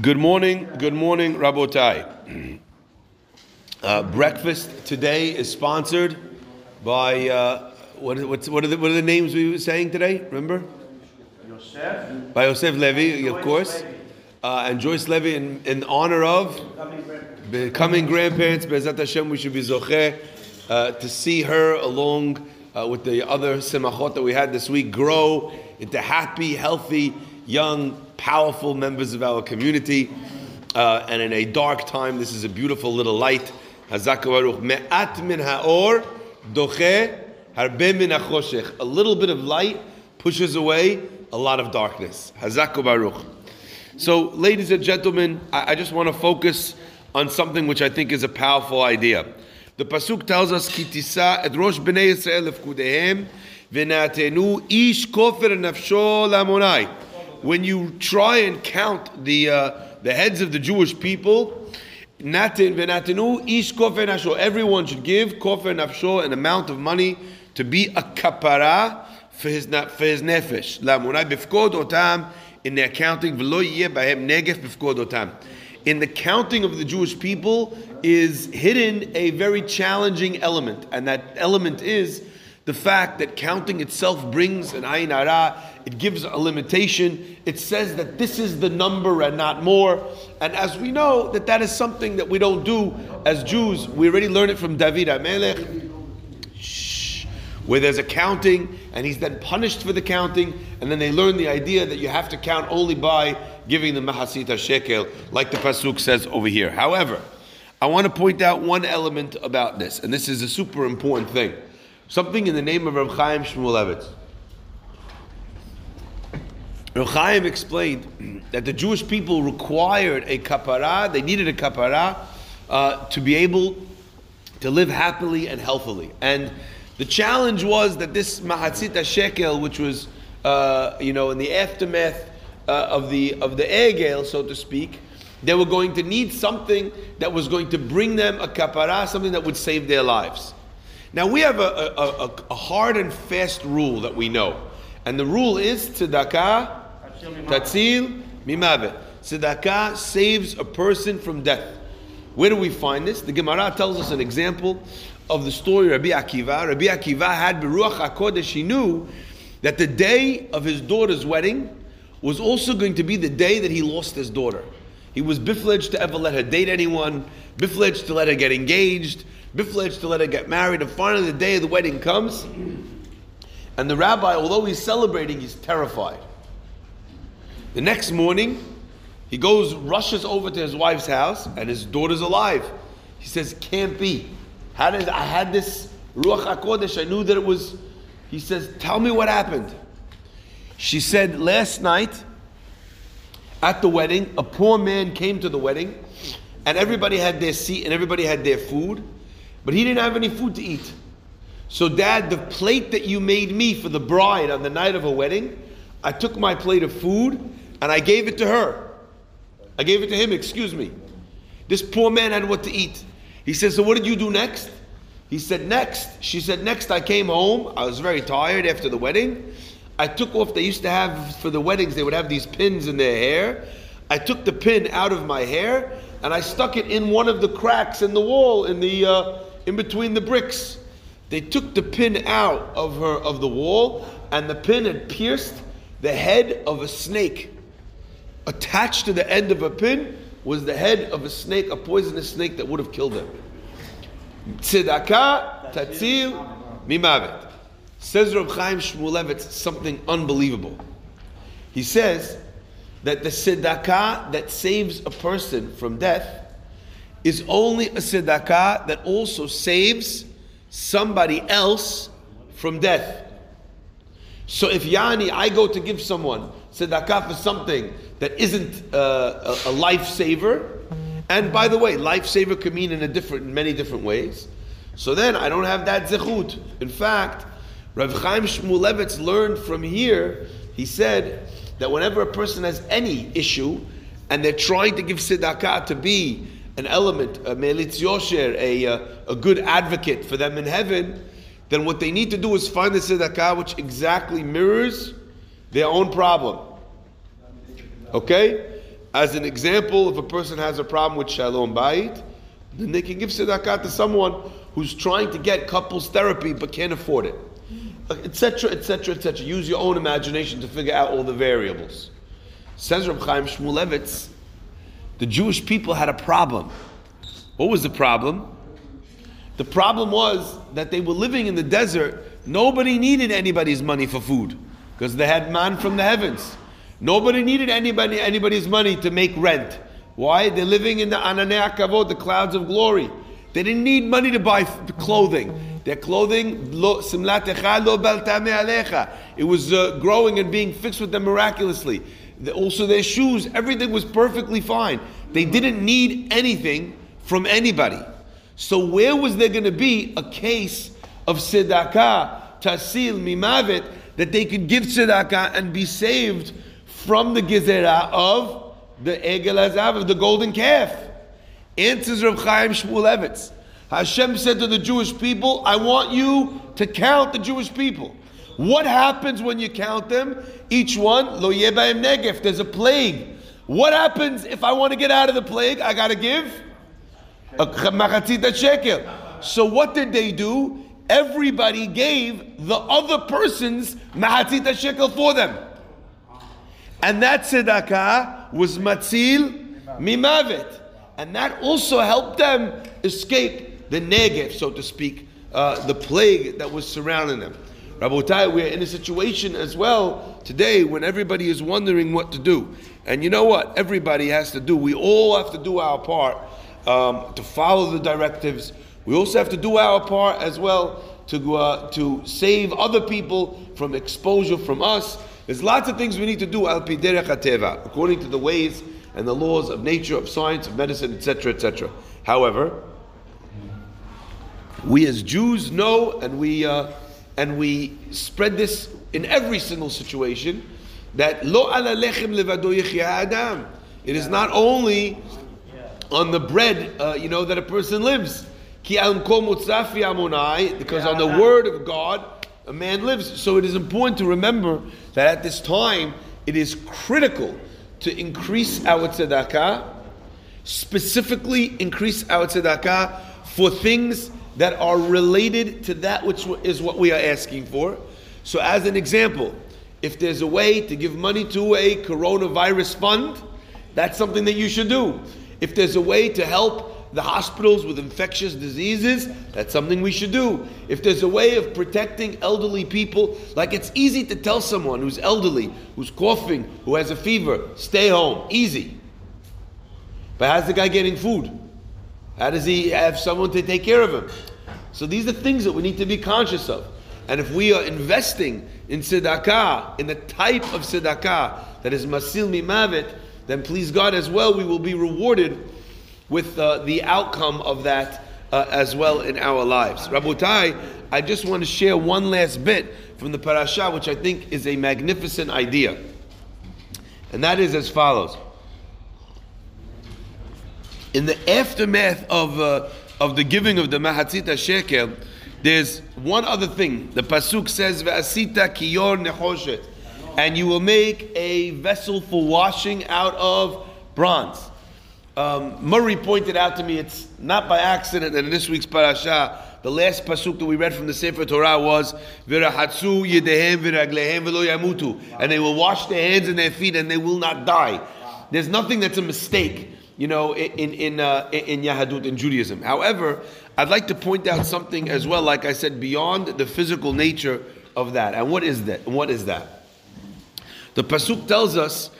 Good morning, good morning, Rabotai. Uh, breakfast today is sponsored by uh, what, what's, what, are the, what are the names we were saying today? Remember? Yosef. By Yosef Levy, of course, uh, and Joyce Levy in, in honor of becoming grandparents. Bezat Hashem, we should be zocheh uh, to see her along uh, with the other semachot that we had this week grow into happy, healthy, young, powerful members of our community. Uh, and in a dark time, this is a beautiful little light. Me'at min ha'or harbe min ha'choshech. A little bit of light pushes away a lot of darkness. So, ladies and gentlemen, I, I just want to focus on something which I think is a powerful idea. The pasuk tells us, "Kitisa et bnei Yisrael ish kofer nafsho lamonai." When you try and count the uh, the heads of the Jewish people, natin v'natenu ish kofer nafsho. Everyone should give kofer nafsho an amount of money to be a kapara for his for his nefesh. Lamonai bifkod otam in their counting v'lo yeh bahem negef bifkod otam in the counting of the Jewish people is hidden a very challenging element, and that element is the fact that counting itself brings an ayin it gives a limitation. It says that this is the number and not more. And as we know, that that is something that we don't do as Jews. We already learned it from David HaMelech where there's a counting and he's then punished for the counting, and then they learn the idea that you have to count only by giving the mahatzita shekel, like the pasuk says over here. However, I want to point out one element about this, and this is a super important thing. Something in the name of Rav Chaim Shmulevitz. Rav Chaim explained that the Jewish people required a kapara, they needed a kapara uh, to be able to live happily and healthily. And the challenge was that this mahatzita shekel, which was, uh, you know, in the aftermath uh, of the of the egel, so to speak, they were going to need something that was going to bring them a kapara, something that would save their lives. Now we have a, a, a, a hard and fast rule that we know, and the rule is tzedakah tatzil mimavet. Tzedakah saves a person from death. Where do we find this? The Gemara tells us an example of the story of Rabbi Akiva. Rabbi Akiva had Beruach HaKodesh, he knew that the day of his daughter's wedding was also going to be the day that he lost his daughter. He was bifledged to ever let her date anyone, bifledged to let her get engaged, bifledged to let her get married, and finally the day of the wedding comes, and the rabbi, although he's celebrating, he's terrified. The next morning, he goes, rushes over to his wife's house, and his daughter's alive. He says, Can't be. How did I had this Ruach HaKodesh? I knew that it was. He says, Tell me what happened. She said, Last night at the wedding, a poor man came to the wedding, and everybody had their seat and everybody had their food, but he didn't have any food to eat. So, Dad, the plate that you made me for the bride on the night of a wedding, I took my plate of food and I gave it to her. I gave it to him, excuse me. This poor man had what to eat. He says, So what did you do next? He said, Next. She said, Next, I came home. I was very tired after the wedding. I took off, they used to have, for the weddings, they would have these pins in their hair. I took the pin out of my hair and I stuck it in one of the cracks in the wall, in the uh, in between the bricks. They took the pin out of her of the wall, and the pin had pierced the head of a snake. Attached to the end of a pin was the head of a snake, a poisonous snake that would have killed him. Tzedakah tatzil mimavet. Says Reb Chaim Shmulevitz something unbelievable. He says that the tzedakah that saves a person from death is only a tzedakah that also saves somebody else from death. So if Yani, I go to give someone tzedakah for something that isn't uh, a, a lifesaver, and by the way, lifesaver can mean in a different, in many different ways. So then I don't have that zechut. In fact, Rav Chaim Shmulevitz learned from here. He said that whenever a person has any issue, and they're trying to give tzedakah to be an element, a melitz yosher, a, a, a good advocate for them in heaven, then what they need to do is find the tzedakah which exactly mirrors their own problem. Okay? As an example, if a person has a problem with shalom bayit, then they can give tzedakah to someone who's trying to get couples therapy but can't afford it, etc., etc., etc. Use your own imagination to figure out all the variables. Says Reb Chaim Shmulevitz, the Jewish people had a problem. What was the problem? The problem was that they were living in the desert. Nobody needed anybody's money for food because they had man from the heavens. Nobody needed anybody anybody's money to make rent. Why? They're living in the Ananei Kavod, the clouds of glory. They didn't need money to buy clothing. Their clothing, it was uh, growing and being fixed with them miraculously. Also, their shoes, everything was perfectly fine. They didn't need anything from anybody. So, where was there going to be a case of tzedakah, tatzil, mimavet, that they could give tzedakah and be saved from the gezerah of the egel hazahav, of the golden calf? Answers Rav Chaim Shmulevitz. Hashem said to the Jewish people, I want you to count the Jewish people. What happens when you count them? Each one, lo yebaim negef, there's a plague. What happens if I want to get out of the plague? I got to give a machatzita shekel. So what did they do? Everybody gave the other person's machatzita shekel for them. And that tzedakah was matzil mimavet. And that also helped them escape the negef, so to speak, uh, the plague that was surrounding them. Rabotai, we're in a situation as well today when everybody is wondering what to do. And you know what? Everybody has to do. We all have to do our part um, to follow the directives. We also have to do our part as well to, uh, to save other people from exposure from us. There's lots of things we need to do al according to the ways and the laws of nature, of science, of medicine, etc., etc. However, we as Jews know, and we uh, and we spread this in every single situation, that lo levado adam. It is not only on the bread, uh, you know, that a person lives. Because on the word of God, a man lives. So it is important to remember that at this time, it is critical to increase our tzedakah, specifically increase our tzedakah for things that are related to that which is what we are asking for. So, as an example, if there's a way to give money to a coronavirus fund, that's something that you should do. If there's a way to help the hospitals with infectious diseases, that's something we should do. If there's a way of protecting elderly people, like it's easy to tell someone who's elderly, who's coughing, who has a fever, stay home. Easy. But how's the guy getting food? How does he have someone to take care of him? So these are things that we need to be conscious of. And if we are investing in tzedakah, in the type of tzedakah that is matzil mimavet, then please God as well, we will be rewarded with uh, the outcome of that uh, as well in our lives. Rabotai, I just want to share one last bit from the parasha, which I think is a magnificent idea. And that is as follows. In the aftermath of, uh, of the giving of the Mahatzita Shekel, there's one other thing. The Pasuk says, Ve'asita kiyor and you will make a vessel for washing out of bronze. Um, Murray pointed out to me it's not by accident that in this week's parasha, the last pasuk that we read from the Sefer Torah was "V'rahatzu yedehem v'raglehem v'lo yamutu," and they will wash their hands and their feet and they will not die. There's nothing that's a mistake, you know, in in uh, in Yahadut in Judaism. However, I'd like to point out something as well, like I said, beyond the physical nature of that. And what is that? What is that? The pasuk tells us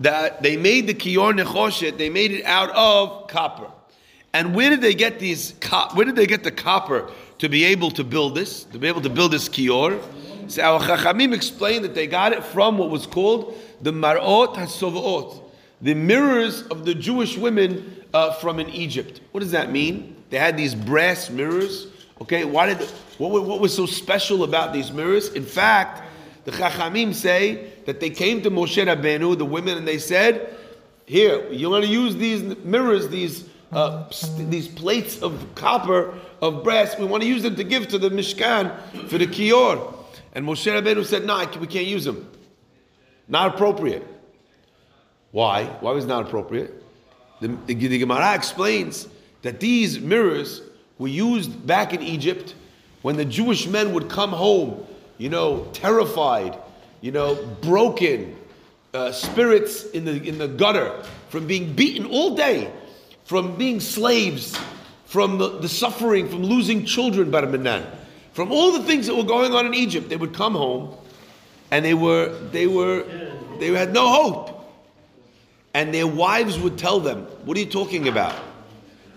that they made the kiyor nechoshet. They made it out of copper. And where did they get these? Where did they get the copper to be able to build this? To be able to build this kiyor? So our chachamim explained that they got it from what was called the marot hasovot, the mirrors of the Jewish women uh, from in Egypt. What does that mean? They had these brass mirrors. Okay, why did what, what was so special about these mirrors? In fact, the Chachamim say that they came to Moshe Rabbeinu, the women, and they said, "Here, you want to use these mirrors, these uh, these plates of copper, of brass. We want to use them to give to the Mishkan for the Kior." And Moshe Rabbeinu said, "No, we can't use them. Not appropriate." Why? Why was not appropriate? The, the, the Gemara explains that these mirrors were used back in Egypt when the Jewish men would come home, you know, terrified, you know, broken, uh, spirits in the in the gutter from being beaten all day, from being slaves, from the, the suffering, from losing children, Barminan, from all the things that were going on in Egypt. They would come home, and they were they were they had no hope. And their wives would tell them, What are you talking about?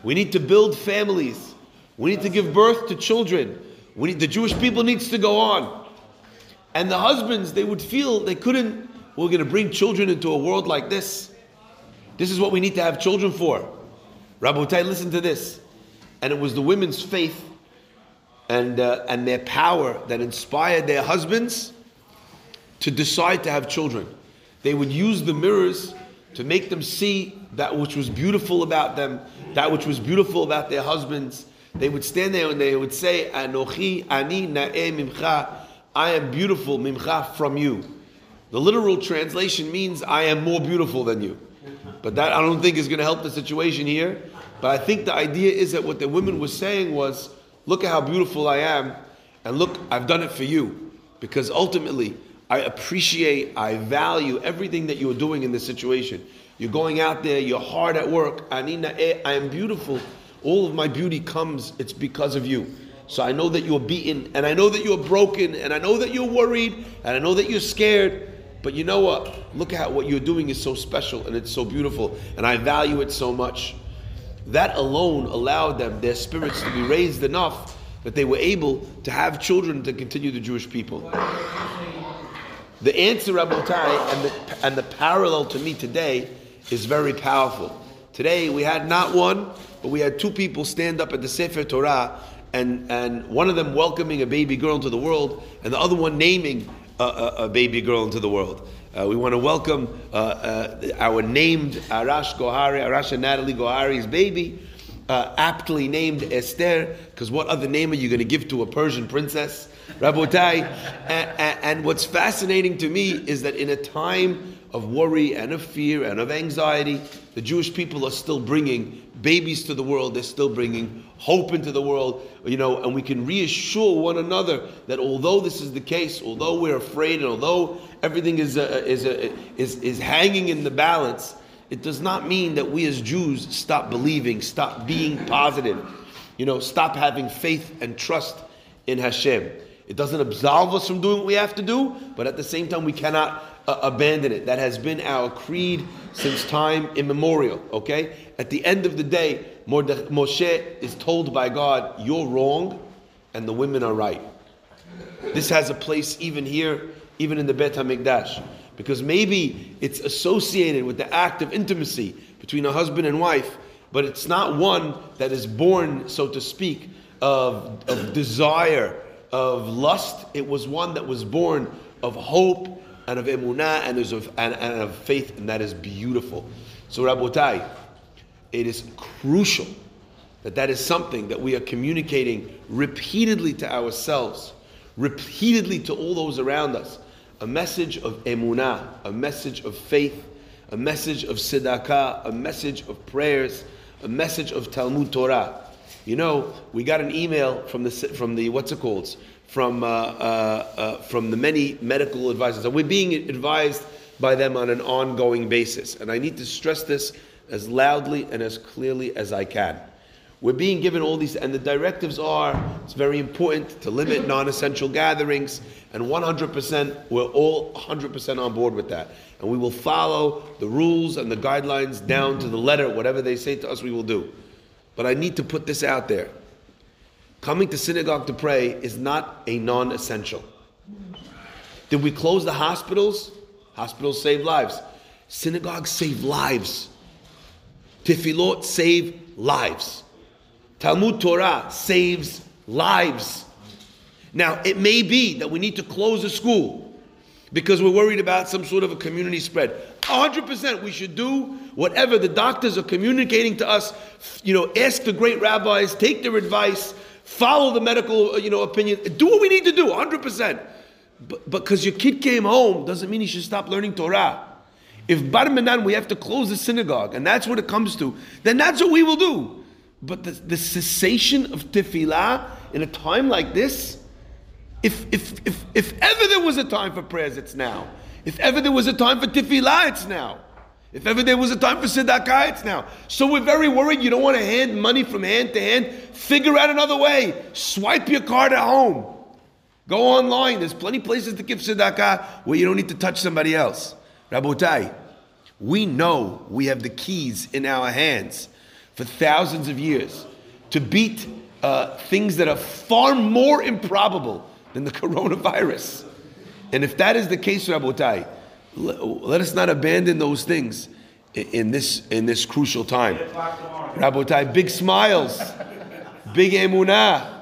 We need to build families. We need to give birth to children. We need, the Jewish people needs to go on. And the husbands, they would feel they couldn't, we're going to bring children into a world like this. This is what we need to have children for. Rabotai, listen to this. And it was the women's faith and, uh, and their power that inspired their husbands to decide to have children. They would use the mirrors to make them see that which was beautiful about them, that which was beautiful about their husbands. They would stand there and they would say, Anochi ani na'e mimcha, I am beautiful, mimcha, from you. The literal translation means, I am more beautiful than you. But that I don't think is going to help the situation here. But I think the idea is that what the women were saying was, look at how beautiful I am, and look, I've done it for you. Because ultimately, I appreciate, I value everything that you're doing in this situation. You're going out there, you're hard at work. Anina, eh, I am beautiful. All of my beauty comes, it's because of you. So I know that you're beaten, and I know that you're broken, and I know that you're worried, and I know that you're scared. But you know what? Look at what you're doing is so special and it's so beautiful, and I value it so much. That alone allowed them, their spirits to be raised enough that they were able to have children to continue the Jewish people. The answer, Rabotai, and the, and the parallel to me today is very powerful. Today we had not one, but we had two people stand up at the Sefer Torah, and, and one of them welcoming a baby girl into the world, and the other one naming a, a, a baby girl into the world. Uh, we want to welcome uh, uh, our named Arash Gohari, Arash and Natalie Gohari's baby, uh, aptly named Esther, because what other name are you going to give to a Persian princess? Rabotai. And, and what's fascinating to me is that in a time of worry and of fear and of anxiety, the Jewish people are still bringing babies to the world. They're still bringing hope into the world, you know, and we can reassure one another that although this is the case, although we're afraid, and although everything is, uh, is, uh, is, is hanging in the balance, it does not mean that we as Jews stop believing, stop being positive, you know, stop having faith and trust in Hashem. It doesn't absolve us from doing what we have to do, but at the same time, we cannot uh, abandon it. That has been our creed since time immemorial. Okay? At the end of the day, Moshe is told by God, You're wrong, and the women are right. This has a place even here, even in the Bet HaMikdash. Because maybe it's associated with the act of intimacy between a husband and wife, but it's not one that is born, so to speak, of, of desire of lust, it was one that was born of hope and of emunah and of, and, and of faith, and that is beautiful. So, Rabotai, it is crucial that that is something that we are communicating repeatedly to ourselves, repeatedly to all those around us. A message of emunah, a message of faith, a message of tzedakah, a message of prayers, a message of Talmud Torah. You know, we got an email from the from the what's it called? From uh, uh, uh, from the many medical advisors. And we're being advised by them on an ongoing basis. And I need to stress this as loudly and as clearly as I can. We're being given all these, and the directives are it's very important to limit non essential gatherings, and 100%, we're all 100% on board with that. And we will follow the rules and the guidelines down to the letter, whatever they say to us, we will do. But I need to put this out there. Coming to synagogue to pray is not a non essential. Did we close the hospitals? Hospitals save lives. Synagogues save lives. Tefillot save lives. Talmud Torah saves lives. Now, it may be that we need to close a school because we're worried about some sort of a community spread. 100% we should do whatever the doctors are communicating to us. You know, ask the great rabbis, take their advice, follow the medical, uh, you know, opinion. Do what we need to do, 100%. But because your kid came home doesn't mean he should stop learning Torah. If bar minan, we have to close the synagogue, and that's what it comes to, then that's what we will do. But the, the cessation of tefillah in a time like this, if, if, if, if ever there was a time for prayers, it's now. If ever there was a time for tefillah, it's now. If ever there was a time for tzedakah, it's now. So we're very worried. You don't want to hand money from hand to hand. Figure out another way. Swipe your card at home. Go online. There's plenty places to give tzedakah where you don't need to touch somebody else. Rabotai, we know we have the keys in our hands for thousands of years to beat uh, things that are far more improbable than the coronavirus. And if that is the case, Rabotai, let us not abandon those things in this in this crucial time. Rabotai, big smiles, big emunah.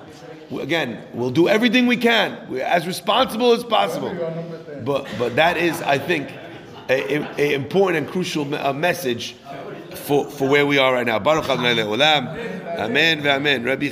Again, we'll do everything we can. We're as responsible as possible. But but that is, I think, a, important and crucial message for, for where we are right now. Baruch Adonai. Amen ve'amen. Rabbi